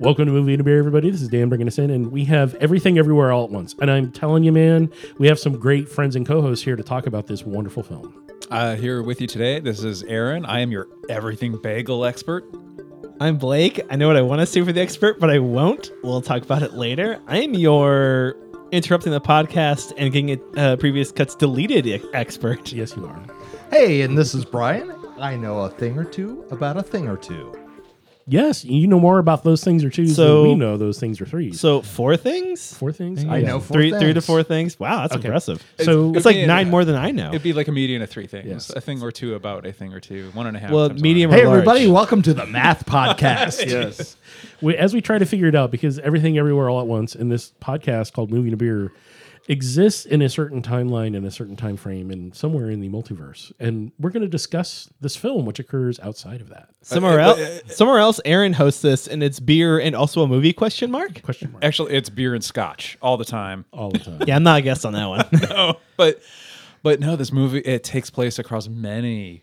Welcome to Movie and a Beer, everybody. This is Dan bringing us in, and we have everything everywhere all at once. And I'm telling you, man, we have some great friends and co-hosts here to talk about this wonderful film. Uh, here with you today, this is Aaron. I am your everything bagel expert. I'm Blake. I know what I want to say for the expert, but I won't. We'll talk about it later. I am your interrupting the podcast and getting it, uh, previous cuts deleted e- expert. Yes, you are. Hey, and this is Brian. I know a thing or two about a thing or two. Yes, you know more about those things or twos So- than we know those things or threes. So four things, Four things. I know four three, three to things. four things. Wow, that's Okay. impressive. So It's like Yeah. nine more than I know. It'd be like a median of three things. Yes. A thing or two about a thing or two. One and a half. Well, times medium one. Hey, large. everybody, welcome to the Math Podcast. yes. We, as we try to figure it out, because everything everywhere all at once in this podcast called Movie and a Beer exists in a certain timeline and a certain time frame and somewhere in the multiverse. And we're going to discuss this film, which occurs outside of that. somewhere Uh, uh, else, somewhere else, Aaron hosts this, and it's beer and also a movie? Question mark. Question mark. Actually, it's beer and scotch all the time. All the time. Yeah, I'm not a guest on that one. no, but but no, this movie it takes place across many v-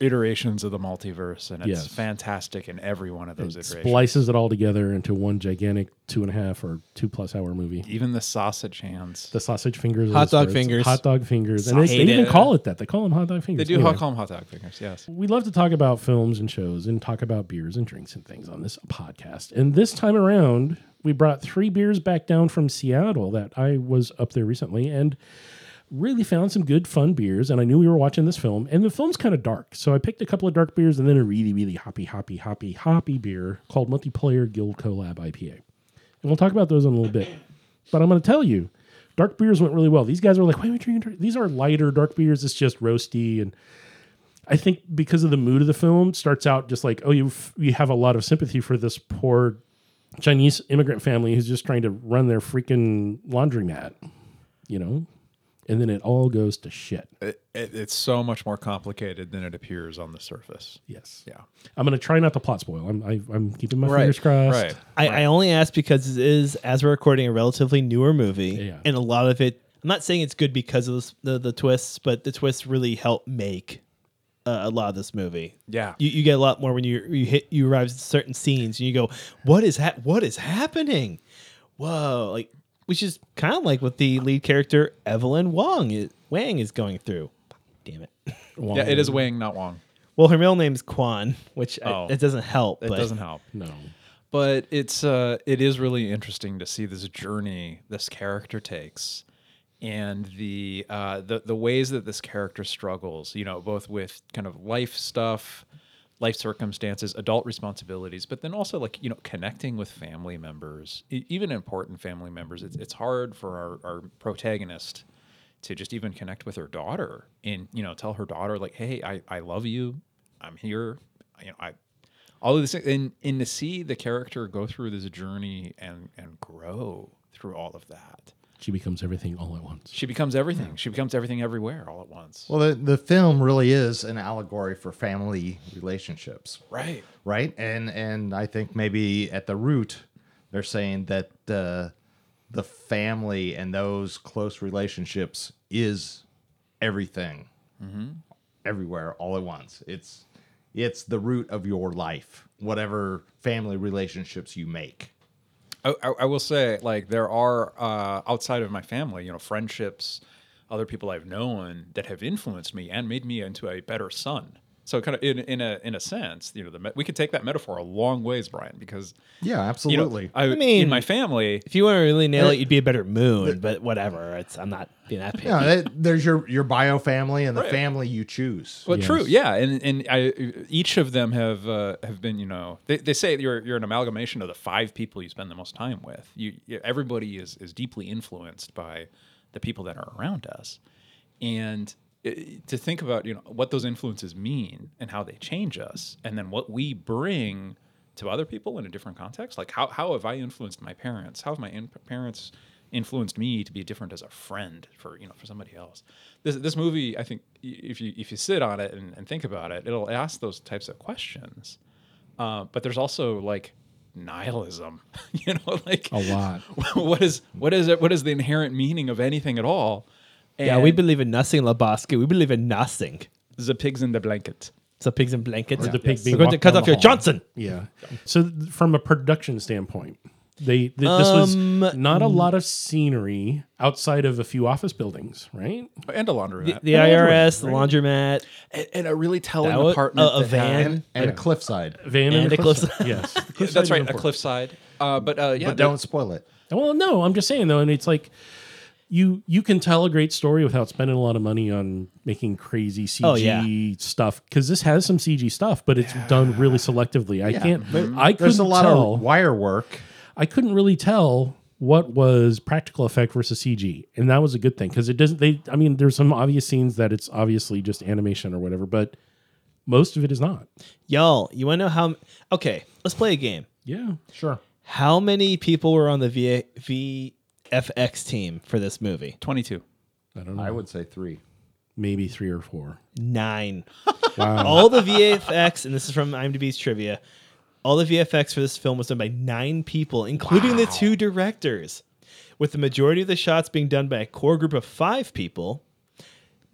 iterations of the multiverse, and it's Yes. fantastic in every one of those It iterations. splices it all together into one gigantic two and a half or two plus hour movie. Even the sausage hands. The sausage fingers, Hot dog where fingers. hot dog fingers, and they, they even call it that. They call them hot dog fingers. They do Anyway. call them hot dog fingers. Yes. we love to talk about films and shows and talk about beers and drinks and things on this podcast. And this time around, we brought three beers back down from Seattle that I was up there recently and really found some good fun beers. And I knew we were watching this film, and the film's kind of dark. So I picked a couple of dark beers and then a really, really hoppy, hoppy, hoppy, hoppy beer called Multiplayer Guild Collab IPA. And we'll talk about those in a little bit. But I'm going to tell you, dark beers went really well. These guys were like, why are we drinking dark? These are lighter dark beers. It's just roasty and I think because of the mood of the film, starts out just like, oh, you you have a lot of sympathy for this poor Chinese immigrant family who's just trying to run their freaking laundromat, you know, and then it all goes to shit. It, it, it's so much more complicated than it appears on the surface. Yes, Yeah. I'm gonna try not to plot spoil. I'm I, I'm keeping my Right. fingers crossed. Right. I, I only ask because it is, as we're recording, a relatively newer movie, Yeah. and a lot of it. I'm not saying it's good because of this, the the twists, but the twists really help make uh, a lot of this movie. Yeah. You, you get a lot more when you you hit you arrive at certain scenes and you go, what is ha- what is happening? Whoa! Like which is kind of like what the lead character Evelyn Wong is, Wang is going through. Damn it. Wong. Yeah. It is Wang, not Wong. Well, her middle name is Quan, which I- Oh. it doesn't help. It but doesn't help. No. but it's uh it is really interesting to see this journey this character takes and the uh the the ways that this character struggles you know both with kind of life stuff life circumstances adult responsibilities but then also like you know connecting with family members even important family members. It's, it's hard for our, our protagonist to just even connect with her daughter and you know tell her daughter like hey i, I love you. I'm here. You know i all of this and, and to see the character go through this journey and and grow through all of that She becomes everything all at once. she becomes everything she becomes everything everywhere all at once Well, the, the film really is an allegory for family relationships, right right? And and I think maybe at the root, they're saying that uh, the family and those close relationships is everything, everywhere, all at once. It's it's the root of your life, whatever family relationships you make. I, I, will say like there are uh, outside of my family you know friendships other people i've known that have influenced me and made me into a better son so kind of in, in a in a sense you know the, me- we could take that metaphor a long ways brian because Yeah, you know absolutely. I, mean- in my family If you want to really nail it, you'd be a better moon. But whatever. It's I'm not being that picky. yeah, that- there's your your bio family and the Right. family you choose. Well, Yes. true, yeah, and and I, each of them have uh, have been, you know, they, they say you're you're an amalgamation of the five people you spend the most time with. You, you everybody is is deeply influenced by the people that are around us, and to think about you know what those influences mean and how they change us, and then what we bring to other people in a different context. Like how how have I influenced my parents? How have my in- parents influenced me to be different as a friend for you know for somebody else. This this movie, I think, if you if you sit on it and, and think about it, it'll ask those types of questions. Uh, but there's also like nihilism, you know, like A lot. what is what is it? What is the inherent meaning of anything at all? Yeah, we believe in nothing, Lebowski. We believe in nothing. the pigs in the blanket. The pigs in blankets. Or the pig We're being going to cut off your hall. Johnson. Yeah. So th- from a production standpoint, they th- this was Um, not a lot of scenery outside of a few office buildings, right? and a laundromat, The Yeah, IRS, the laundromat, and, and a really telling That was- apartment. a- a that van. and, and a cliffside. Van And a cliffside. cliffside. Yes, the cliffside That's is right, a important. cliffside. Uh, but uh, yeah, but the- don't spoil it. Well, no, I'm just saying though, and it's like you you can tell a great story without spending a lot of money on making crazy CG Oh, yeah. stuff because this has some CG stuff, but it's done really selectively. I can't. I There's a lot tell. of wire work. I couldn't really tell what was practical effect versus CG, and that was a good thing because it doesn't. They, I mean, there's some obvious scenes that it's obviously just animation or whatever, but most of it is not. y'all. You want to know how? Okay, let's play a game. Yeah, sure. How many people were on the v- VFX team for this movie? 22. I don't know. I would say three. maybe three or four. Nine. Wow. All the VFX, and this is from IMDb's trivia. All the VFX for this film was done by nine people, including the two directors, with the majority of the shots being done by a core group of five people.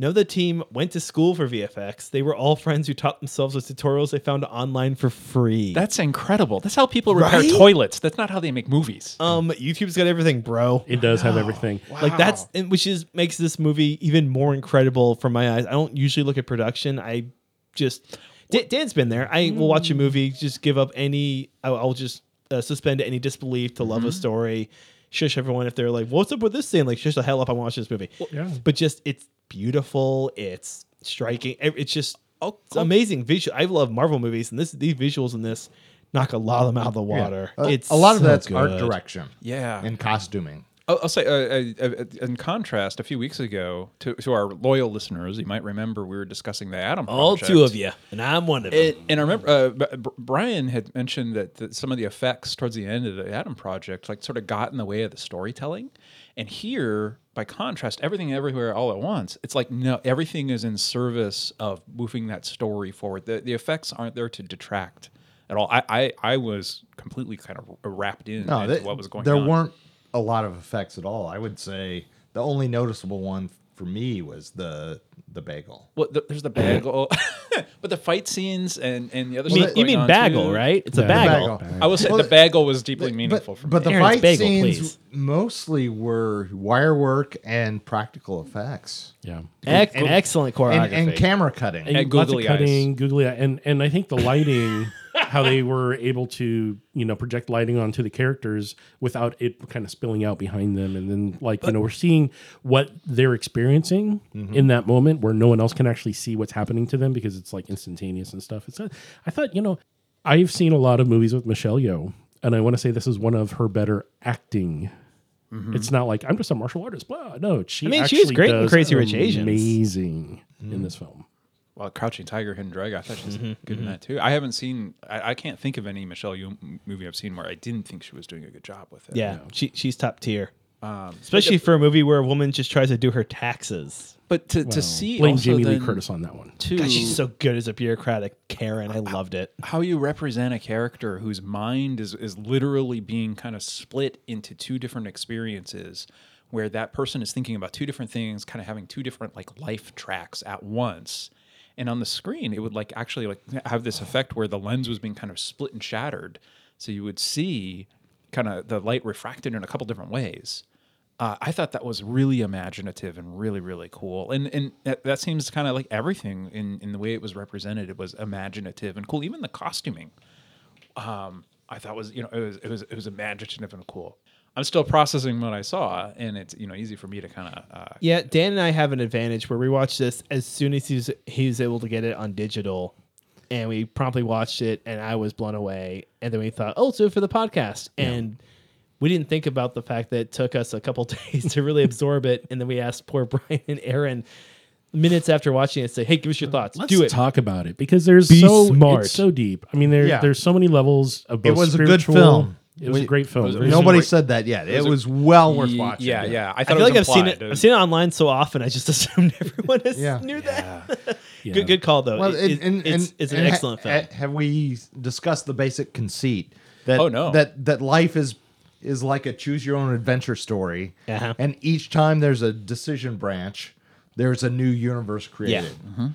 None of the team went to school for VFX. They were all friends who taught themselves with tutorials they found online for free. That's incredible. That's how people repair Right? toilets. That's not how they make movies. um, YouTube's got everything, bro. it does have everything. Like that's and which is makes this movie even more incredible from my eyes. I don't usually look at production. I just Dan, Dan's been there. I will watch a movie, just give up any. I'll, I'll just uh, suspend any disbelief to love a story. Shush everyone if they're like, "What's up with this scene?" Like, shush the hell up. I want to watch this movie. yeah. But just it's beautiful. It's striking. It's just Oh, it's amazing visual. I love Marvel movies, and this these visuals in this knock a lot of them out of the water. A- It's a lot of so that's art direction. Yeah. And costuming. I'll, I'll say, uh, uh, uh, in contrast, a few weeks ago, to, to our loyal listeners, you might remember we were discussing the Adam All Project. two of you, and I'm one of them. And I remember uh, B- B- Brian had mentioned that, that some of the effects towards the end of the Adam Project, like, sort of got in the way of the storytelling. And here, by contrast, everything everywhere all at once, it's like no, everything is in service of moving that story forward. The, the effects aren't there to detract at all. I, I, I was completely kind of wrapped in No, they- what was going there on. There weren't a lot of effects at all. I would say the only noticeable one for me was the the bagel. Well, the, there's the bagel, but the fight scenes and, and the other You mean, stuff you going mean on, bagel, too. right? It's a bagel. Bagel. I will say Well, the bagel was deeply meaningful but, for me. but the Aaron's fight bagel, scenes please. mostly were wire work and practical effects Yeah. Ec- And- excellent choreography. and, and camera cutting. and, And lots googly of eyes. cutting, googly eye, and and I think the lighting, how they were able to you know project lighting onto the characters without it kind of spilling out behind them, and then like you know we're seeing what they're experiencing mm-hmm. in that moment where no one else can actually see what's happening to them because it's like instantaneous and stuff. It's a, I thought you know I've seen a lot of movies with Michelle Yeoh, and I want to say this is one of her better acting. Mm-hmm. It's not like I'm just a martial artist. Blah. No, she. I mean, she was actually great in Crazy Rich Asians. Amazing in mm. this film. Well, Crouching Tiger, Hidden Dragon. I thought she was Mm-hmm, good in that too. I haven't seen. I, I can't think of any Michelle Yeoh movie I've seen where I didn't think she was doing a good job with it. yeah, she, she's top tier. Um, Especially for a movie where a woman just tries to do her taxes. but to, Well, to see blame also Jamie Lee Curtis on that one. too, God, she's so good as a bureaucratic Karen. I loved it. how you represent a character whose mind is is literally being kind of split into two different experiences where that person is thinking about two different things kind of having two different like life tracks at once and on the screen it would like actually like have this effect where the lens was being kind of split and shattered so you would see kind of the light refracted in a couple different ways uh, I thought that was really imaginative and really really cool, and and that, seems kind of like everything in in the way it was represented. It was imaginative and cool. Even the costuming, um, I thought was you know it was it was it was imaginative and cool. I'm still processing what I saw, and it's you know easy for me to kind of uh, Yeah, Dan and I have an advantage where we watched this as soon as he was, he was able to get it on digital. And we promptly watched it, and I was blown away. And then we thought, oh, so for the podcast. And we didn't think about the fact that it took us a couple days to really absorb it. And then we asked poor Brian and Aaron minutes after watching it, say, hey, give us your thoughts. Let's Do it. talk about it because there's Be so smart. it's so deep. I mean, there Yeah. there's so many levels of both. It was a good spiritual- film. It was a great film. was- Nobody great- said that yet. It was was, a- well worth Ye- watching. Yeah, yeah. I I thought feel it like I've seen implied. it. I've seen it online so often. I just assumed everyone has Yeah. knew that. Yeah. Good, good call though. Well, It- and, and, it's, and- it's an and ha- excellent film. ha- have we discussed the basic conceit that Oh, no. that that life is is like a choose your own adventure story, Uh-huh. and each time there's a decision branch, there's a new universe created.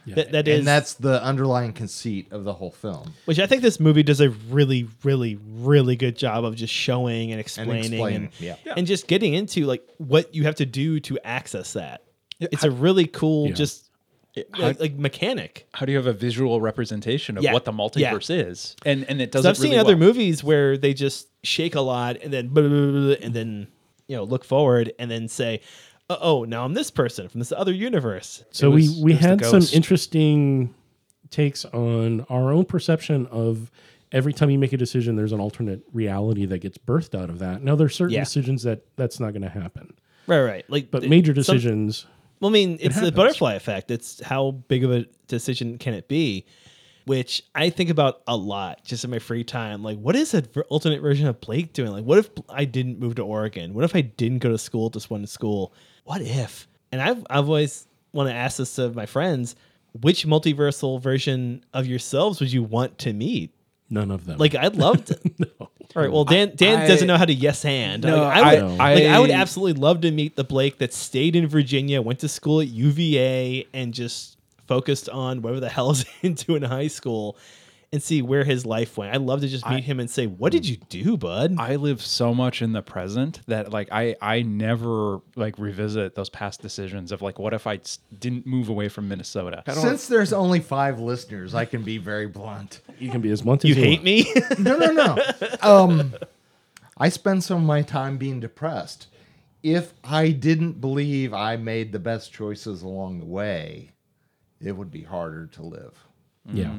That, that is And that's the underlying conceit of the whole film. which I think this movie does a really, really, really good job of just showing and explaining and, explaining, yeah. and just getting into like what you have to do to access that. It's a really cool, Yeah. just like, like mechanic. How do you have a visual representation of Yeah, what the multiverse is? And and it does So I've seen really other well. movies where they just shake a lot and then blah, blah, blah, blah, and then you know look forward and then say, "Uh "Oh, now I'm this person from this other universe." So was- we we it had some interesting takes on our own perception of every time you make a decision, there's an alternate reality that gets birthed out of that. Now there's certain Yeah. decisions that that's not going to happen, Right, right. Like, but major some- decisions. Well, I mean, it's the butterfly effect. It's how big of a decision can it be, which I think about a lot just in my free time. Like, what is an alternate version of Blake doing? Like, what if I didn't move to Oregon? What if I didn't go to school, just went to school? What if? And I've I've always want to ask this of my friends: Which multiversal version of yourselves would you want to meet? None of them. Like, I'd love to. All right. Well, Dan Dan I- doesn't know how to yes hand. No, Like, I, would, I- like, I would absolutely love to meet the Blake that stayed in Virginia, went to school at UVA, and just focused on whatever the hell is into in high school, and see where his life went. I'd love to just meet him and say, "What did you do, bud?" I live so much in the present that like I I never like revisit those past decisions of like what if I didn't move away from Minnesota. Since there's only five listeners, I can be very blunt. you can be as blunt as you you, hate want. me? No, no, no. um, I spend some of my time being depressed. If I didn't believe I made the best choices along the way, it would be harder to live. Yeah.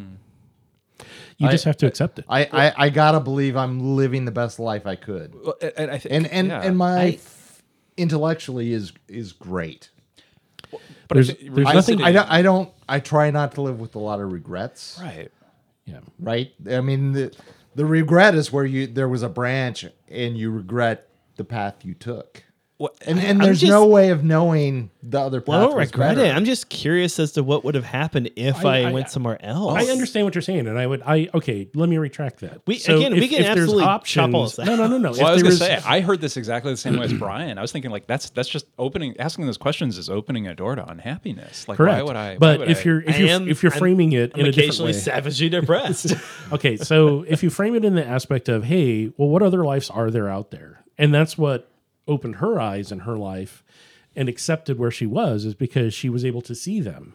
You I- just have to accept it. I, I, I gotta believe I'm living the best life I could. Well, and, and I think And and yeah. and my f- intellectually is is great. but there's- I there's I, nothing- I don't I don't I try not to live with a lot of regrets. right. yeah. right? I mean, the, the regret is where you there was a branch and you regret the path you took, What, and and I'm there's just- no way of knowing the other path. well, I don't regret better. it. I'm just curious as to what would have happened if I, I- I- went somewhere else. I understand what you're saying, and I would. I okay. Let me retract that. We- again, we can there's absolutely chop all this No, no, no, no. Well, I was gonna say I heard this exactly the same way as Brian. I was thinking like that's that's just opening asking those questions is opening a door to unhappiness. Like correct. why would I? but would if I- you're if I you're am- if you're I'm- framing it I'm in a different occasionally way, savagely depressed. okay, so if you frame it in the aspect of, hey, well, what other lives are there out there? And that's what opened her eyes in her life and accepted where she was, is because she was able to see them.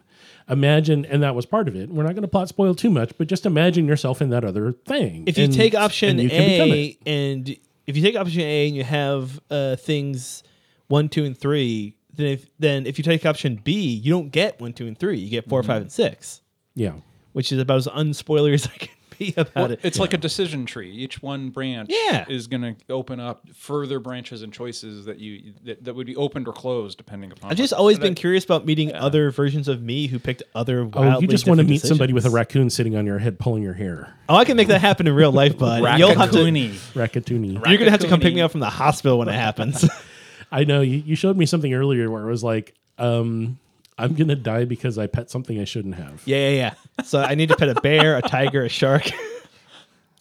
Imagine, and that was part of it. We're not going to plot spoil too much, but just imagine yourself in that other thing. if you And- take option and you A and if you take option A and you have uh, things one, two, and three, then if then if you take option B, you don't get one, two, and three. You get 4 Mm-hmm. five, and six, yeah. which is about as unspoilery as I can be about Well, it. it's like a decision tree. Each one branch Yeah. is going to open up further branches and choices that you that, that would be opened or closed depending upon. I've just what- always that- been curious about meeting other versions of me who picked other. Oh, you just want to different meet somebody with a raccoon sitting on your head pulling your hair. Oh, I can make that happen in real life, bud. You'll have to. Raccatoonie. Raccatoonie. You're gonna have to come pick me up from the hospital when it happens. I know you, you showed me something earlier where it was like, um, I'm gonna die because I pet something I shouldn't have. yeah, yeah, yeah. So I need to pet a bear, a tiger, a shark.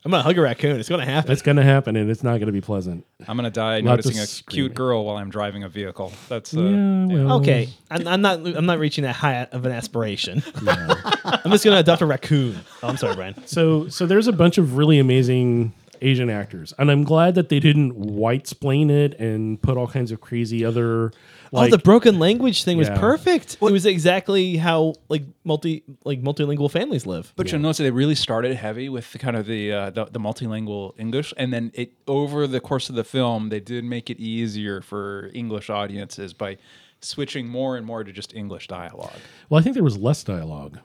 I'm gonna hug a raccoon. It's gonna happen. It's gonna happen, and it's not gonna be pleasant. I'm going to die Lots of noticing a screaming. cute girl while I'm driving a vehicle. That's uh, yeah, well, Okay, I'm, I'm not. I'm not reaching that high of an aspiration. I'm just gonna adopt a raccoon. Oh, I'm sorry, Brian. So, so there's a bunch of really amazing Asian actors, and I'm glad that they didn't white splain it and put all kinds of crazy other like oh, the broken language thing was Yeah. perfect. It was exactly how like multi like multilingual families live. But you'll notice they really started heavy with the kind of the, uh, the the multilingual English, and then it over the course of the film, they did make it easier for English audiences by switching more and more to just English dialogue. well, I think there was less dialogue.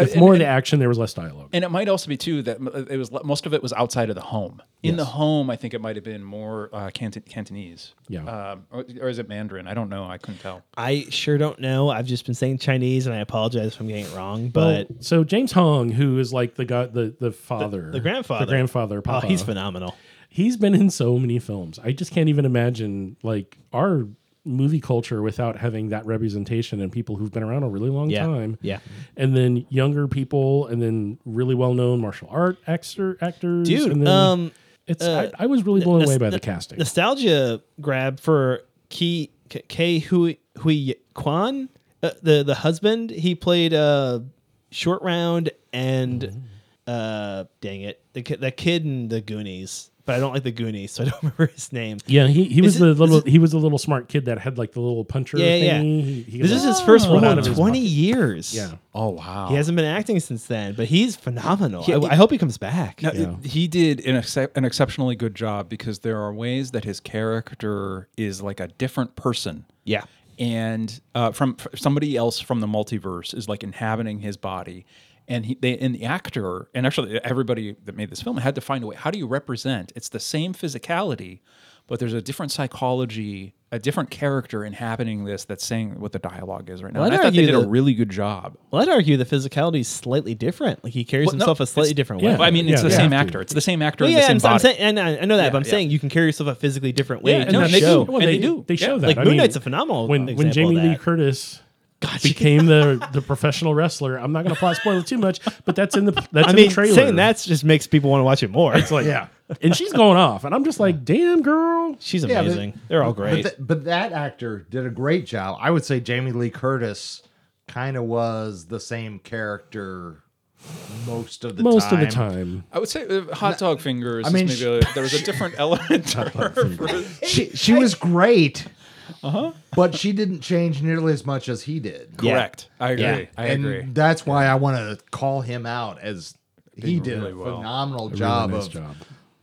With and- more of and- the action, there was less dialogue. And it might also be too that it was most of it was outside of the home. In the home, I think it might have been more uh, Canton, Cantonese. Yeah. um, or, or is it Mandarin? I don't know. I couldn't tell. I sure don't know. I've just been saying Chinese, and I apologize if I'm getting it wrong. Well, But so James Hong, who is like the guy, the the father, the grandfather, the grandfather, oh, Papa, he's phenomenal. he's been in so many films. I just can't even imagine like our movie culture without having that representation and people who've been around a really long Yeah, time. yeah. And then younger people and then really well known martial art actor actors. Dude, and then um, it's uh, I, I was really blown nos- away by the casting. Nostalgia grab for Ki K Hui Hui Quan uh, the the husband. He played uh, Short Round and uh, dang it, the the kid in the Goonies. But I don't like the Goonies, so I don't remember his name. Yeah, he, he was it- the little it- he was the little smart kid that had like the little puncher Yeah, yeah. He, he This is his first pulled one out in of his twenty pocket. years. Yeah. Oh wow. He hasn't been acting since then, but he's phenomenal. He- I, I hope he comes back. No, Yeah. it- he did an, excep- an exceptionally good job because there are ways that his character is like a different person. Yeah. and uh, from f- somebody else from the multiverse is like inhabiting his body and he they and the actor and actually everybody that made this film had to find a way how do you represent it's the same physicality but there's a different psychology a different character inhabiting this that's saying what the dialogue is right now Well, I'd i thought they argue did a really good job Well, I'd argue the physicality is slightly different. Like he carries Well, no, himself a slightly different yeah. way. Well, i mean it's Yeah, the they same actor it's the same actor Well, yeah, the same I'm, I'm saying, and I, I know that, Yeah, but I'm yeah. saying you can carry yourself a physically different way Yeah, in and the they do. show. Well, and they do. They Yeah. show that. Like I Moon mean, Knight's a phenomenal when when Jamie of Lee that. Curtis became the the professional wrestler. I'm not going to plot spoil it too much, but that's in the that's I in mean, the trailer. saying that just makes people want to watch it more. it's like yeah, and she's going off, and I'm just like, damn girl. She's Yeah, but- amazing. They're all great. But, th- but that actor did a great job. I would say Jamie Lee Curtis kind of was the same character most of the Most time. of the time, i would say uh, hot dog fingers I mean, is maybe a, there was a different element to her She she was great. But she didn't change nearly as much as he did. Yeah. correct i agree Yeah. i and agree that's why I want to call him out as he Did did really a well. phenomenal Really job nice of job.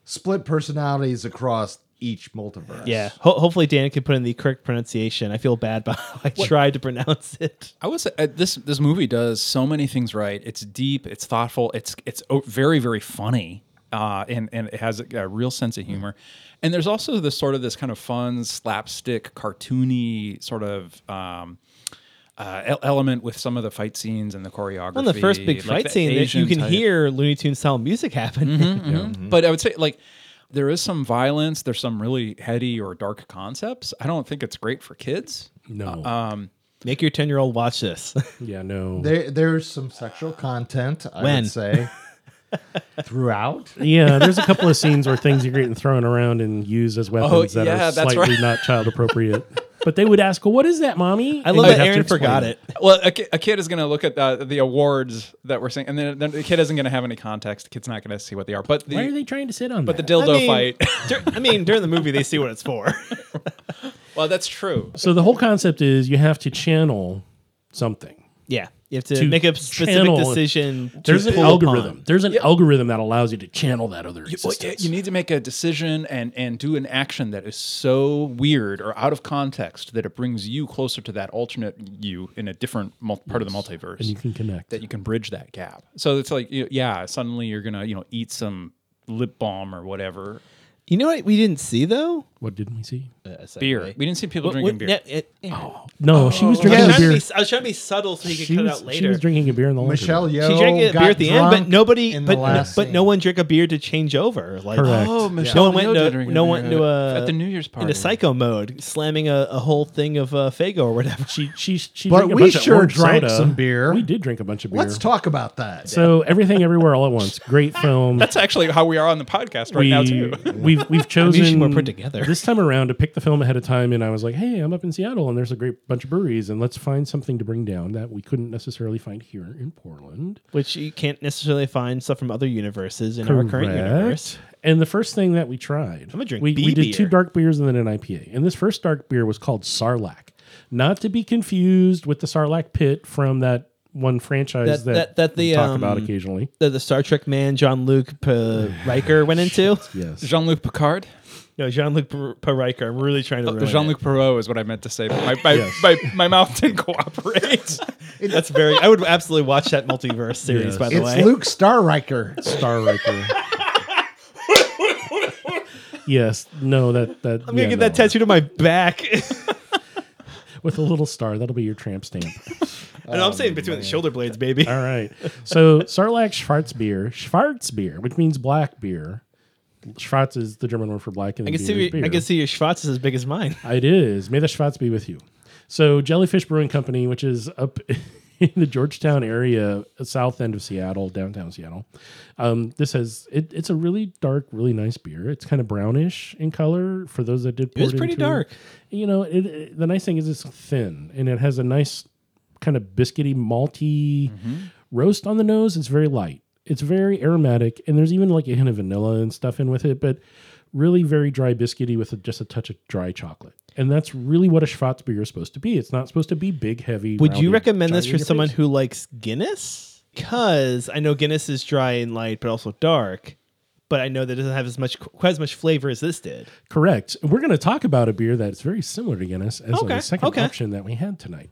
split personalities across each multiverse. yeah. Ho- hopefully, Dan can put in the correct pronunciation. I feel bad about how I tried to pronounce it. I was uh, this this movie does so many things right. It's deep, it's thoughtful, it's it's o- very very funny, uh, and and it has a, a real sense of humor. And there's also this sort of this kind of fun slapstick, cartoony sort of. Um, uh, element with some of the fight scenes and the choreography. On the first big like fight the scene, that you can type- hear Looney Tunes style music happen. Mhm. But I would say like there is some violence. There's some really heady or dark concepts. I don't think it's great for kids. No, Um, Make your ten year old watch this. yeah, no. There, there's some sexual content, I When? would say, throughout. yeah, there's a couple of scenes where things are getting thrown around and used as weapons oh, that Oh, yeah, are slightly right. not child appropriate. but they would ask, "Well, what is that, mommy?" I love you'd that Aaron forgot it. Well, a, ki- a kid is going to look at the, the awards that we're saying, and then, then the kid isn't going to have any context. The kid's not going to see what they are. But the Why are they trying to sit on but the that? dildo I mean, fight. dur- I mean, during the movie, they see what it's for. well, that's true. so the whole concept is you have to channel something. Yeah, you have to, To make a specific channel- decision. to There's an pull algorithm. upon. There's an algorithm that allows you to channel that other You, well, existence. you need to make a decision and and do an action that is so weird or out of context that it brings you closer to that alternate you in a different mul- part of the multiverse. and you can connect. that you can bridge that gap. So it's like, you- yeah, suddenly you're gonna, you know, eat some lip balm or whatever. You know what we didn't see though? What didn't we see? Beer. We didn't see people drinking beer. Oh No, she was I was, drinking trying a to beer. be, I was trying to be subtle so he could She cut was, out later. she later. was drinking a beer in the lunchroom. Michelle Yeoh she drank a got beer at the end, but drunk nobody, in but last but no scene. one drank a beer to change over. Like, Correct. Oh, Yeah. Michelle no one went Yeoh did into drink no beer one into a at the New Year's party. into psycho mode, slamming a, a whole thing of uh, Faygo or whatever. She she she But drank a we bunch of sure orange drank soda. some beer. We did drink a bunch of beer. Let's talk about that. So everything everywhere all at once. Great film. That's actually how we are on the podcast right we, now too. We've we've chosen should more put together. This time around to pick the film ahead of time, and I was like, "Hey, I'm up in Seattle, and there's a great bunch of breweries, and let's find something to bring down that we couldn't necessarily find here in Portland." Which you can't necessarily find stuff from other universes in our current universe. And the first thing that we tried, I'm gonna drink we, we did two dark beers and then an IPA. And this first dark beer was called Sarlacc, not to be confused with the Sarlacc Pit from that one franchise That- that, that- that we the, talk about um, occasionally. The, the Star Trek man Jean Luc P- Riker went into. Yes. Jean Luc Picard. No, Jean Luc P- P- I'm really trying to. Oh, ruin Jean Luc it. Perot is what I meant to say, but my my, Yes. my, my mouth didn't cooperate. That's very. I would absolutely watch that multiverse series. Yes. By the it's way, Luke Starriker. Star Riker. yes. No, that that I'm gonna get that tattooed on my back. with a little star. That'll be your tramp stamp. I know I'm saying oh, between the shoulder blades, baby. All right. So Sarlacc Schwarzbier, Schwarzbier, which means black beer. Schwarz is the German word for black, and I can beer see. Your, I can see your Schwartz is as big as mine. It is. May the Schwarz be with you. So Jellyfish Brewing Company, which is up in the Georgetown area, south end of Seattle, downtown Seattle. Um, this has it, it's a really dark, really nice beer. It's kind of brownish in color. For those that did, was pretty into dark. You know, it, it- the nice thing is it's thin and it has a nice kind of biscuity, malty roast on the nose. It's very light. It's very aromatic, and there's even like a hint of vanilla and stuff in with it, but really very dry biscuity with a, just a touch of dry chocolate. And that's really what a Schwarzbier is supposed to be. It's not supposed to be big, heavy. Would you recommend this for someone who likes Guinness? Because I know Guinness is dry and light, but also dark. But I know that it doesn't have as much quite as much flavor as this did. Correct. We're going to talk about a beer that's very similar to Guinness as Okay, a second okay. option that we had tonight.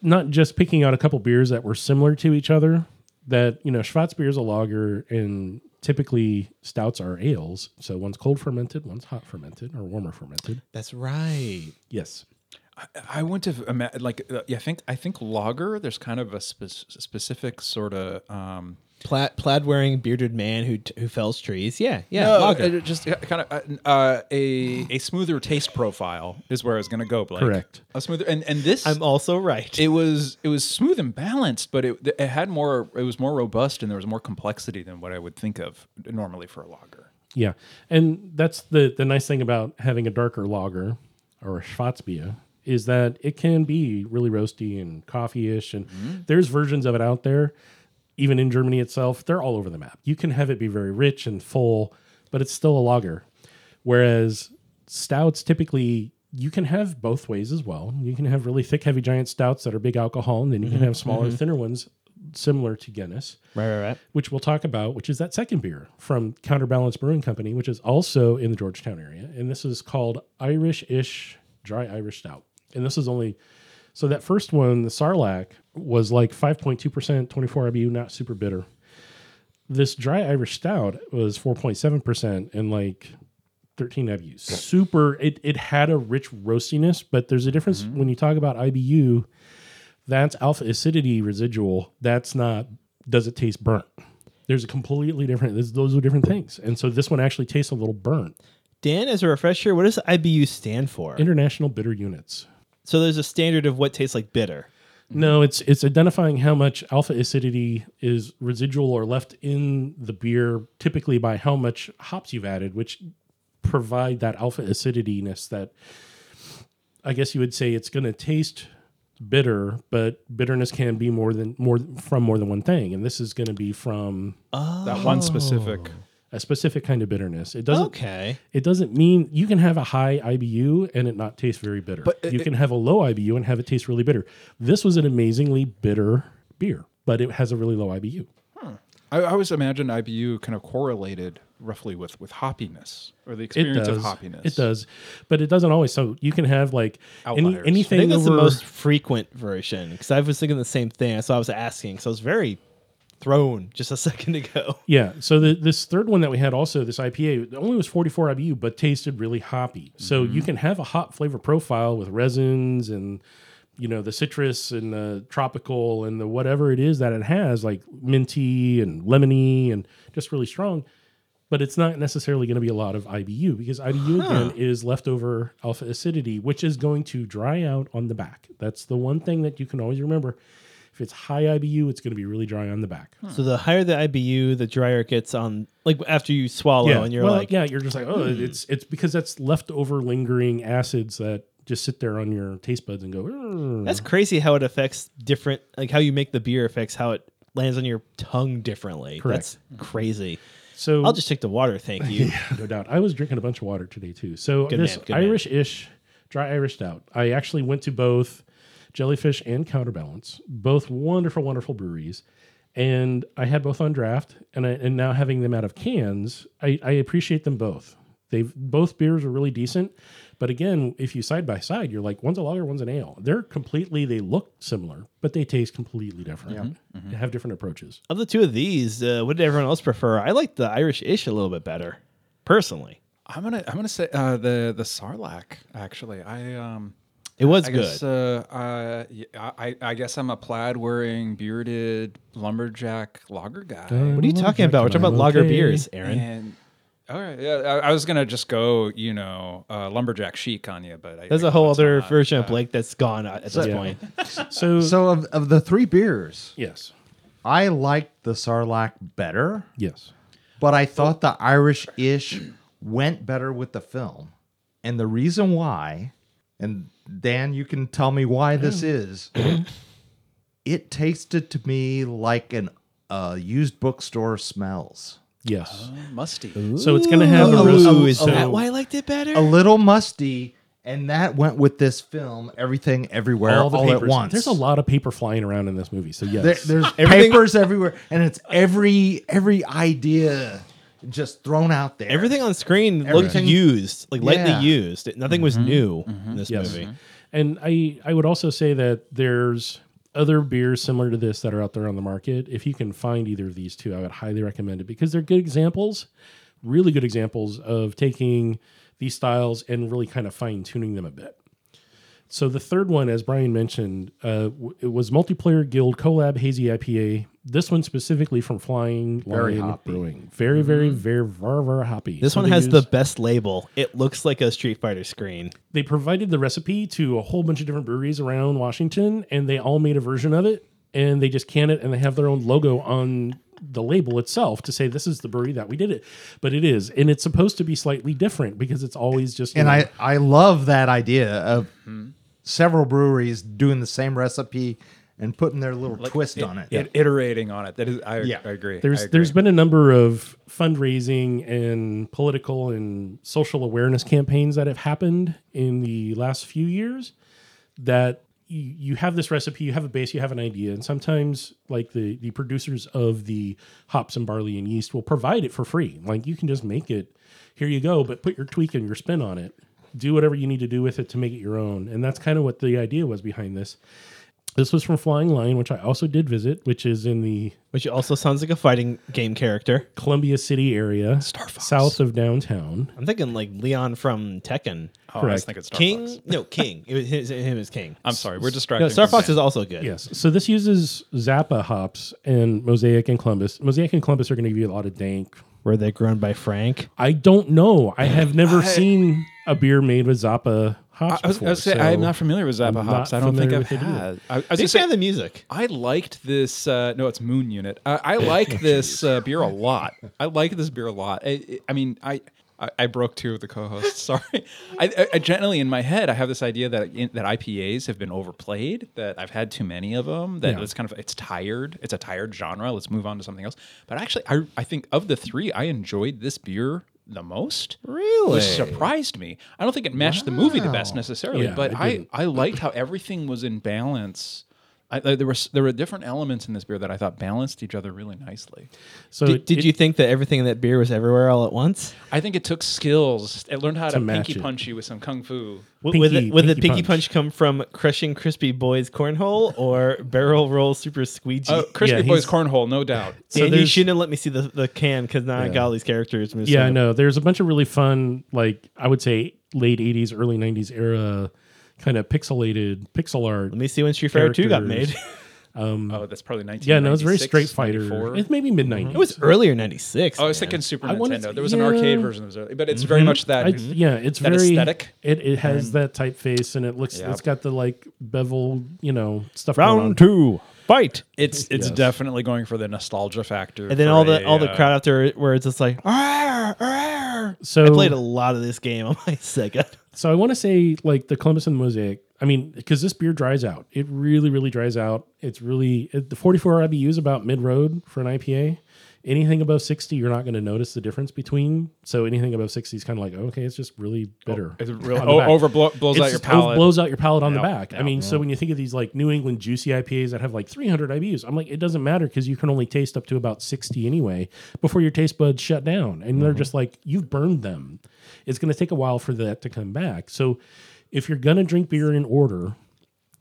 Not just picking out a couple beers that were similar to each other. That you know, Schwarzbier is a lager, and typically stouts are ales. So one's cold fermented, one's hot fermented, or warmer fermented. That's right. Yes. I wouldn't have ima- like. Uh, yeah, I think I think lager. There's kind of a spe- specific sort of. Um, Plaid, plaid wearing bearded man who who fells trees. Yeah, yeah. no, lager. uh, just kind of uh, uh, a a smoother taste profile is where I was going to go. Blake. Correct. A smoother and and this I'm also right. it was it was smooth and balanced, but it it had more. It was more robust and there was more complexity than what I would think of normally for a lager. Yeah, and that's the the nice thing about having a darker lager or a Schwarzbier is that it can be really roasty and coffee-ish, and there's versions of it out there. Even in Germany itself, they're all over the map. You can have it be very rich and full, but it's still a lager. Whereas stouts typically you can have both ways as well. You can have really thick, heavy, giant stouts that are big alcohol, and then you can mm-hmm. have smaller, mm-hmm. thinner ones similar to Guinness right, right, right. which we'll talk about, which is that second beer from Counterbalance Brewing Company, which is also in the Georgetown area. And this is called Irish Ish Dry Irish Stout. And this is only, so that first one, the Sarlacc, was like 5.2%, 24 IBU, not super bitter. This dry Irish Stout was 4.7% and like 13 IBUs. Super, it, it had a rich roastiness, but there's a difference mm-hmm. when you talk about IBU that's alpha acidity residual. That's not. Does it taste burnt? There's a completely different. this- Those are different things, and so this one actually tastes a little burnt. Dan, as a refresher, what does IBU stand for? International bitter units. so there's a standard of what tastes like bitter. Mm-hmm. No, it's it's identifying how much alpha acidity is residual or left in the beer, typically by how much hops you've added, which provide that alpha acidityness that I guess you would say it's going to taste bitter, but bitterness can be more than more from more than one thing, and this is going to be from oh. That one specific. A specific kind of bitterness. It doesn't Okay. it doesn't mean you can have a high IBU and it not taste very bitter. But you it- can have a low IBU and have it taste really bitter. This was an amazingly bitter beer, but it has a really low IBU. I, I always imagined IBU kind of correlated roughly with with hoppiness or the It experience does. of hoppiness. It does, but it doesn't always. So you can have like any, Outliers. I anything think that's the most frequent version because I was thinking the same thing. So I was asking. So I was very thrown just a second ago. Yeah. So the, this third one that we had also, this IPA, only was 44 IBU, but tasted really hoppy. So Mm-hmm. you can have a hop flavor profile with resins and, you know, the citrus and the tropical and the whatever it is that it has, like minty and lemony and just really strong. But it's not necessarily going to be a lot of IBU because IBU again is leftover alpha acidity, which is going to dry out on the back. That's the one thing that you can always remember. If it's high IBU, it's going to be really dry on the back. So the higher the IBU, the drier it gets on. Like after you swallow, and you're well, like, yeah, you're just like, oh, hmm. it's it's because that's leftover lingering acids that just sit there on your taste buds and go. "Ugh." that's crazy how it affects different. Like how you make the beer affects how it lands on your tongue differently. Correct. That's crazy. so I'll just take the water, thank you. no doubt. I was drinking a bunch of water today too. So Good this man, good man. Irish-ish dry Irish stout. I actually went to both Jellyfish and Counterbalance, both wonderful, wonderful breweries, and I had both on draft. And I, and now having them out of cans, I, I appreciate them both. They've both beers are really decent, but again, if you side by side, you're like one's a lager, one's an ale. They're completely they look similar, but they taste completely different. They have different approaches. of the two of these, uh, what did everyone else prefer? I like the Irish ish a little bit better, personally. I'm gonna I'm gonna say uh, the the Sarlacc. Actually, I um. It was I good. guess, uh, uh, yeah, I, I guess I'm a plaid wearing bearded lumberjack lager guy. what are you talking about? We're talking about lager Okay. beers, Aaron. And all right, yeah, I, I was gonna just go, you know, uh, lumberjack chic on you, but I, There's I a whole other not. version of Uh, Blake that's gone at this Yeah. point. So, So of, of the three beers, yes, I liked the Sarlacc better, yes. but I thought the Irish-ish went better with the film. And the reason why, and Dan, you can tell me why this is. it tasted to me like an uh, used bookstore smells. Yes. Musty. So it's going to have a Ooh, real- is so- that why I liked it better? A little musty, and that went with this film. Everything, everywhere, all, the at papers. once. There's a lot of paper flying around in this movie. So yes. There, there's papers everywhere, and it's every every idea just thrown out there. Everything on screen looked used, like lightly Yeah. used. It- Nothing was mm-hmm. new in mm-hmm. this Yes. movie. Mm-hmm. And I, I would also say that there's other beers similar to this that are out there on the market. If you can find either of these two, I would highly recommend it because they're good examples, really good examples of taking these styles and really kind of fine tuning them a bit. So the third one, as Brian mentioned, uh, w- it was multiplayer guild collab hazy IPA. This one specifically from Flying Very Lion hoppy. Brewing. Very, very, mm-hmm. very, very, very hoppy. This So one they has use- the best label. It looks like a Street Fighter screen. they provided the recipe to a whole bunch of different breweries around Washington, and they all made a version of it, and they just can it, and they have their own logo on the label itself to say this is the brewery that we did it. But it is, and it's supposed to be slightly different because it's always just you and know, I I love that idea of hmm. several breweries doing the same recipe and putting their little twist on it. It- iterating on it. That is, I, Yeah. I agree. there's I agree. there's been a number of fundraising and political and social awareness campaigns that have happened in the last few years that you, you have this recipe you have a base you have an idea and sometimes like the the producers of the hops and barley and yeast will provide it for free like you can just make it here you go but put your tweak and your spin on it do whatever you need to do with it to make it your own and that's kind of what the idea was behind this this was from flying lion which i also did visit which is in the Which also sounds like a fighting game character. Columbia City area, Starfox, south of downtown. I'm thinking like Leon from Tekken. Oh, I was correct. thinking Star King? Fox. No, King. It was his, him as King. I'm sorry, we're distracted. No, Star from Fox that. is also good. Yes. So this uses Zappa hops and Mosaic and Columbus. Mosaic and Columbus are going to give you a lot of dank. Were they grown by Frank? I don't know. I have never seen a beer made with Zappa hops I was, I before. was say, so I'm not familiar with Zappa I'm hops. I don't think I've with it had. I, I was Big gonna say, fan of the music. I liked this. Uh, no, it's Moon Unit. I, I like this uh, beer a lot. I like this beer a lot. I, I mean, I, I I broke two of the co-hosts. Sorry. I, I, I generally in my head I have this idea that in, that IPAs have been overplayed. That I've had too many of them. That Yeah. it's kind of it's tired. It's a tired genre. Let's move on to something else. But actually, I I think of the three, I enjoyed this beer the most. Really? Which surprised me. I don't think it matched the movie the best necessarily, Yeah, but I. I liked how everything was in balance. I, I- there were there were different elements in this beer that I thought balanced each other really nicely. So Did, did it- you think that everything in that beer was everywhere all at once? I think it took skills. It learned how to, To pinky it. punch you with some kung fu. W- would, Pinky- the, would the pinky pinky punch. punch. come from crushing crispy boys cornhole or barrel roll super squeegee? Oh, Crispy Yeah, Boys cornhole, no doubt. so so you shouldn't have let me see the, the can because now I got all these characters. Yeah, I know. There's a bunch of really fun, like I would say, late '80s, early '90s era kind of pixelated pixel art. Let me see when Street Fighter 2 got made. Characters. Um, oh, that's probably 19. Yeah, no, it's very Street Fighter. It's maybe mid mhm. '90s. It was earlier 96. Oh, I was man. thinking Super I wanna Nintendo. say- there was an arcade version that was early, but it's very mm-hmm. much that. I, mhm. yeah, it's that very aesthetic. It it has that typeface and it looks. Yep. It's got the like bevel, you know, stuff. going on. Round two, fight. It's it's Yes. definitely going for the nostalgia factor. And then for all the a, all the uh, crowd out there where it's just like, "Arr, arr." So I played a lot of this game on my Sega. So I want to say like the Columbus and the Mosaic. I mean, because this beer dries out. It really, really dries out. It's really it, the 44 IBU is about mid road for an IPA. Anything above 60, you're not going to notice the difference between. So anything above 60 is kind of like okay, it's just really bitter. It's really on the oh, over blows It's out your oh, palate. blows out your palate on Yep, the back. I yep. mean, so when you think of these like New England juicy IPAs that have like 300 IBUs, I'm like, it doesn't matter because you can only taste up to about 60 anyway before your taste buds shut down, and Mm-hmm. they're just like you've burned them. It's going to take a while for that to come back. So if you're going to drink beer in order,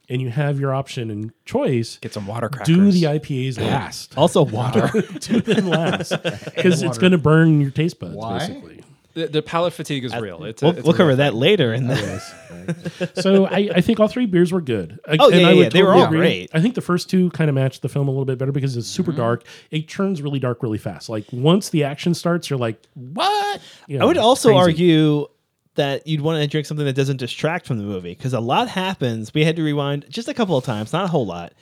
and you have your option and choice, Get some water crackers. do the IPAs last. Also, water. do them last because it's going to burn your taste buds Why? basically. the, the palate fatigue is real. It's a, we'll it's we'll cover thing. that later. In the, so I, I think all three beers were good. I- Oh, and yeah, I yeah, would yeah. They were all agree. great. I think the first two kind of matched the film a little bit better because it's super mm-hmm. dark. It turns really dark really fast. Like once the action starts, you're like, what? You I would also crazy. argue that you'd want to drink something that doesn't distract from the movie because a lot happens. We had to rewind just a couple of times, not a whole lot,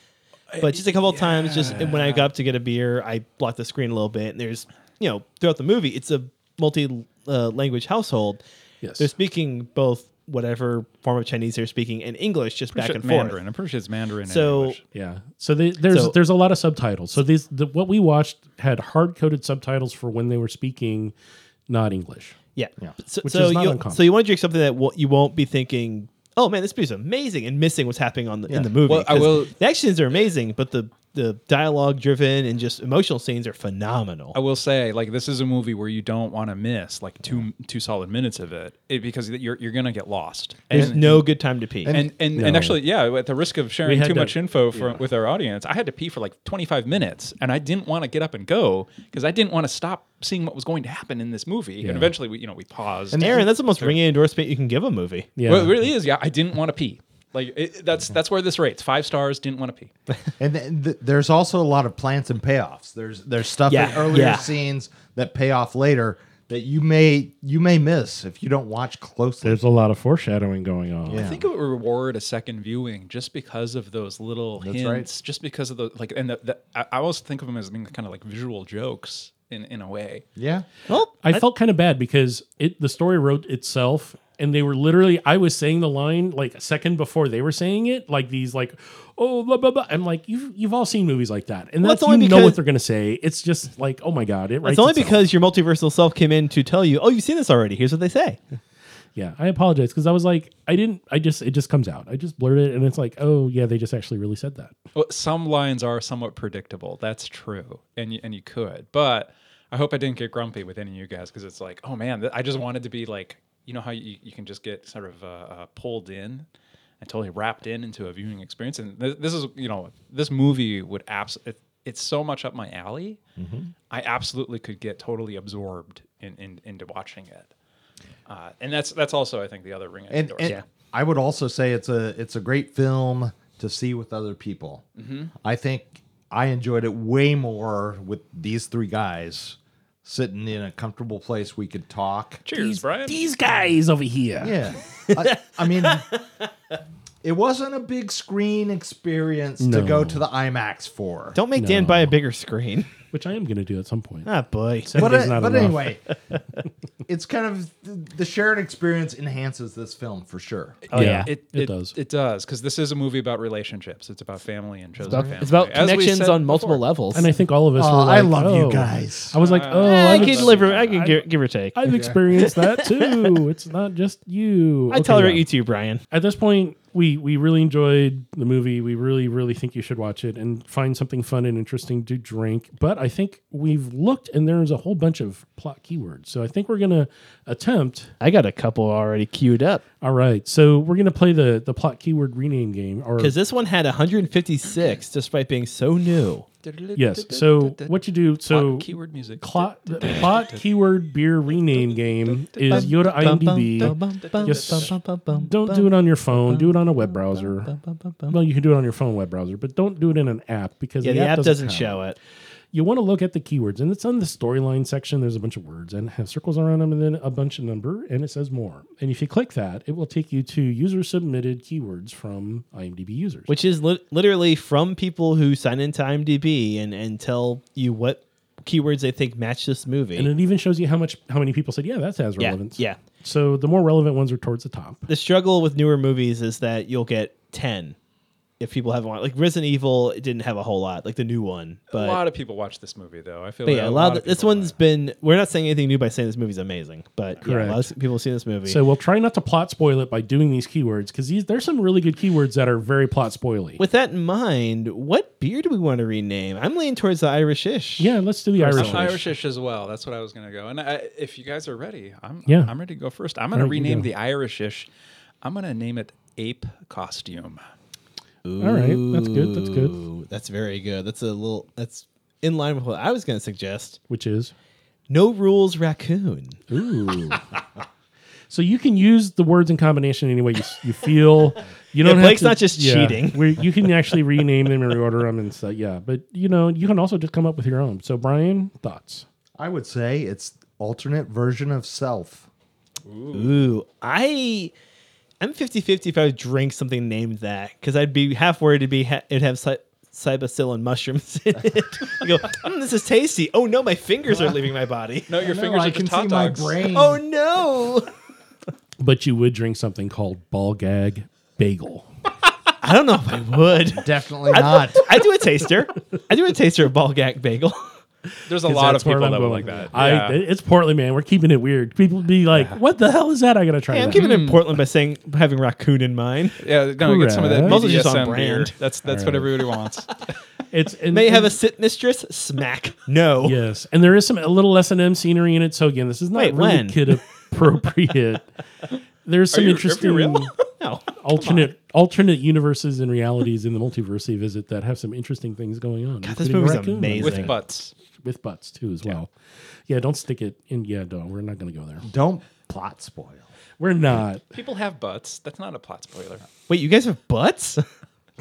but just a couple of times. Just when I got up to get a beer, I blocked the screen a little bit. And there's, you know, throughout the movie, it's a multi uh, language household. Yes. They're speaking both whatever form of Chinese they're speaking and English just back Pretty and sure- forth. Mandarin. I'm pretty sure it's Mandarin. So- and Yeah. So they, there's So- there's a lot of subtitles. So these the, what we watched had hard coded subtitles for when they were speaking not English. Yeah. So, Which so is not you uncommon. so you want to drink something that wo- you won't be thinking, oh man, this movie's amazing, and missing what's happening on the, in the movie. Well, I 'Cause will- The actions are amazing, but the the dialogue driven and just emotional scenes are phenomenal. I will say, like, this is a movie where you don't want to miss like two two solid minutes of it, it because you're you're gonna get lost. There's And- no good time to pee. and and, No. and actually, yeah, at the risk of sharing too to- much info for, with our audience, I had to pee for like 25 minutes, and I didn't want to get up and go because I didn't want to stop seeing what was going to happen in this movie. Yeah. And eventually, we you know we paused. And Aaron, that's the most ringing endorsement you can give a movie. Yeah. Well, it really is. Yeah, I didn't want to pee. Like it, that's that's where this rates five stars. Didn't want to pee. And th- th- there's also a lot of plants and payoffs. There's there's stuff Yeah, in earlier yeah. scenes that pay off later that you may you may miss if you don't watch closely. There's a lot of foreshadowing going on. Yeah. I think it would reward a second viewing just because of those little hints, right. just because of the like, and the, the, I, I always think of them as being kind of like visual jokes in in a way. yeah. Well, I felt kind of bad because it the story wrote itself and they were literally I was saying the line like a second before they were saying it like these like oh blah blah blah I'm like you've you've all seen movies like that and Well, that's it's you only know because- what they're gonna say it's just like oh my god it writes it's only itself. because your multiversal self came in to tell you, oh, you've seen this already. Here's what they say. yeah I apologize because I was like I didn't I just it just comes out I just blurted it and it's like oh yeah they just actually really said that Well, some lines are somewhat predictable. That's true, and you, and you could, but I hope I didn't get grumpy with any of you guys because it's like, oh man, I just wanted to be like, you know how you, you can just get sort of uh, uh, pulled in and totally wrapped in into a viewing experience, and th- this is you know this movie would abs it, it's so much up my alley. I absolutely could get totally absorbed in, in into watching it, uh, and that's that's also I think the other ring. I And, endorse. and I would also say it's a it's a great film to see with other people. Mm-hmm. I think I enjoyed it way more with these three guys sitting in a comfortable place we could talk. Cheers, Brian. these guys over here Yeah. I, I mean, it wasn't a big screen experience to go to the IMAX for. Don't make Dan buy a bigger screen. Which I am gonna do at some point ah, boy. but Saturday's uh, not but enough. anyway, it's kind of the, the shared experience enhances this film for sure. Oh, yeah. It, It it, does. It does because this is a movie about relationships. It's about family and chosen It's about, family. it's about As connections on multiple before. levels. and I think all of us Oh, were like, I love you oh. guys. I was like oh I I've can deliver. I can give, give or take. I've experienced that too. It's not just you. I Okay, tolerate yeah. you too, Brian. At this point, we we really enjoyed the movie. We really really think you should watch it and find something fun and interesting to drink. But I think we've looked and there's a whole bunch of plot keywords. So I think we're gonna attempt. I got a couple already queued up All right, so we're gonna play the the plot keyword rename game. Or because this one had 156 despite being so new. yes. So what you do? So Plot, keyword music. plot plot keyword beer rename game is you go to IMDb. Just Don't do it on your phone. Do it on a web browser. Well, you can do it on your phone web browser, but don't do it in an app because Yeah, the app doesn't have show it. You want to look at the keywords, and it's on the storyline section. There's a bunch of words and have circles around them, and then a bunch of number, and it says more. And if you click that, it will take you to user submitted keywords from IMDb users. which is li- literally from people who sign into IMDb and, and tell you what keywords they think match this movie. and it even shows you how much how many people said, "Yeah, that has yeah, relevance." yeah. So the more relevant ones are towards the top. The struggle with newer movies is that you'll get 10 if people haven't watched. Like Resident Evil, it didn't have a whole lot, like the new one. But, a lot of people watch this movie though. I feel. but like yeah, a lot of of this people one's like- been. We're not saying anything new by saying this movie's amazing, but yeah, a lot of people have seen this movie. So we'll try not to plot spoil it by doing these keywords because these there's some really good keywords that are very plot spoily. with that in mind, what beer do we want to rename? I'm leaning towards the Irish-ish. yeah, let's do the I'm Irish. Irishish as well. That's what I was gonna go. And I, if you guys are ready, I'm Yeah. I'm ready to go first. I'm gonna All right, you rename go. the Irishish. I'm gonna name it Ape Costume. All right, that's good. That's good. That's very good. That's a little. That's in line with what I was going to suggest. Which is No rules, raccoon. Ooh. so you can use the words in combination any way you, you feel. You Yeah, don't have Blake's to- not just yeah, cheating. where you can actually rename them and reorder them and stuff. Uh, yeah, but you know you can also just come up with your own. So Brian, thoughts? I would say it's alternate version of self. Ooh, I. I'm 50-50 if I would drink something named that because I'd be half worried it'd be ha- it'd have cy- cybacillin mushrooms in it. I go, mm, this is tasty. Oh no, my fingers are leaving my body. No, your fingers I are can just hot see my dogs. brain. Oh no. but you would drink something called ball gag bagel. I don't know if I would. Definitely not. I do a taster. I do a taster of ball gag bagel. There's a lot that's of people that would going. like that. I, Yeah. It's Portland, man. We're keeping it weird. People be like, "What the hell is that?" I gotta try. Hey, I'm that. keeping it in Portland by saying having raccoon in mind. yeah, no, get some of that Correct. Mostly just on BDSM beer. brand. That's that's what everybody wants. It's and, May have a sit mistress. Smack. No. yes, and there is some a little S and M scenery in it. So again, this is not Wait, really when? kid appropriate. There's some you- interesting real? No. alternate alternate universes and realities in the multiverse you visit that have some interesting things going on. God, this including movie's amazing. With butts. With butts too as well. Yeah, don't stick it in. Yeah, no, we're not going to go there. Don't plot spoil. We're not. People have butts. That's not a plot spoiler. Wait, you guys have butts?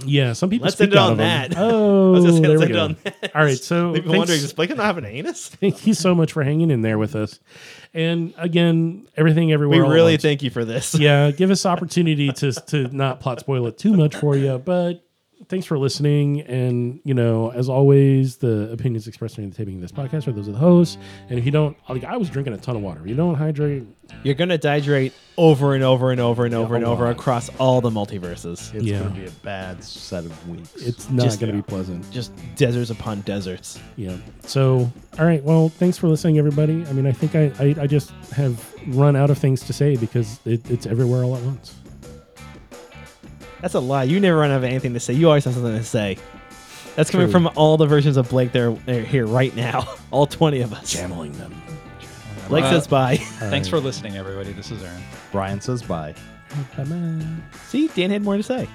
Yeah, some people. Let's speak end it out on of them. that. Oh, I was gonna say, there let's we end go. it on that. All right, so Leave me thanks- wondering, does Blake not have an anus? Thank you so much for hanging in there with us. And again, everything We everywhere. all at really once. thank you for this. yeah, give us opportunity to to not plot spoil it too much for you. But thanks for listening. And you know, as always, the opinions expressed during the taping of this podcast are those of the host. And if you don't, like, I was drinking a ton of water. You don't hydrate, You're gonna dehydrate over and over and over and over and a over lot. across all the multiverses. It's Yeah. going to be a bad set of weeks. it's not Just- going to be pleasant. Just deserts upon deserts. Yeah. So, all right. Well, thanks for listening, everybody. I mean, I think I, I, I just have run out of things to say because it, it's everywhere all at once. That's a lie. You never run out of anything to say. You always have something to say. That's coming True. from all the versions of Blake that are are here right now. All 20 of us. Channeling them. Blake Uh, says bye. Thanks for listening, everybody. This is Aaron. Brian says bye. Bye bye. See, Dan had more to say.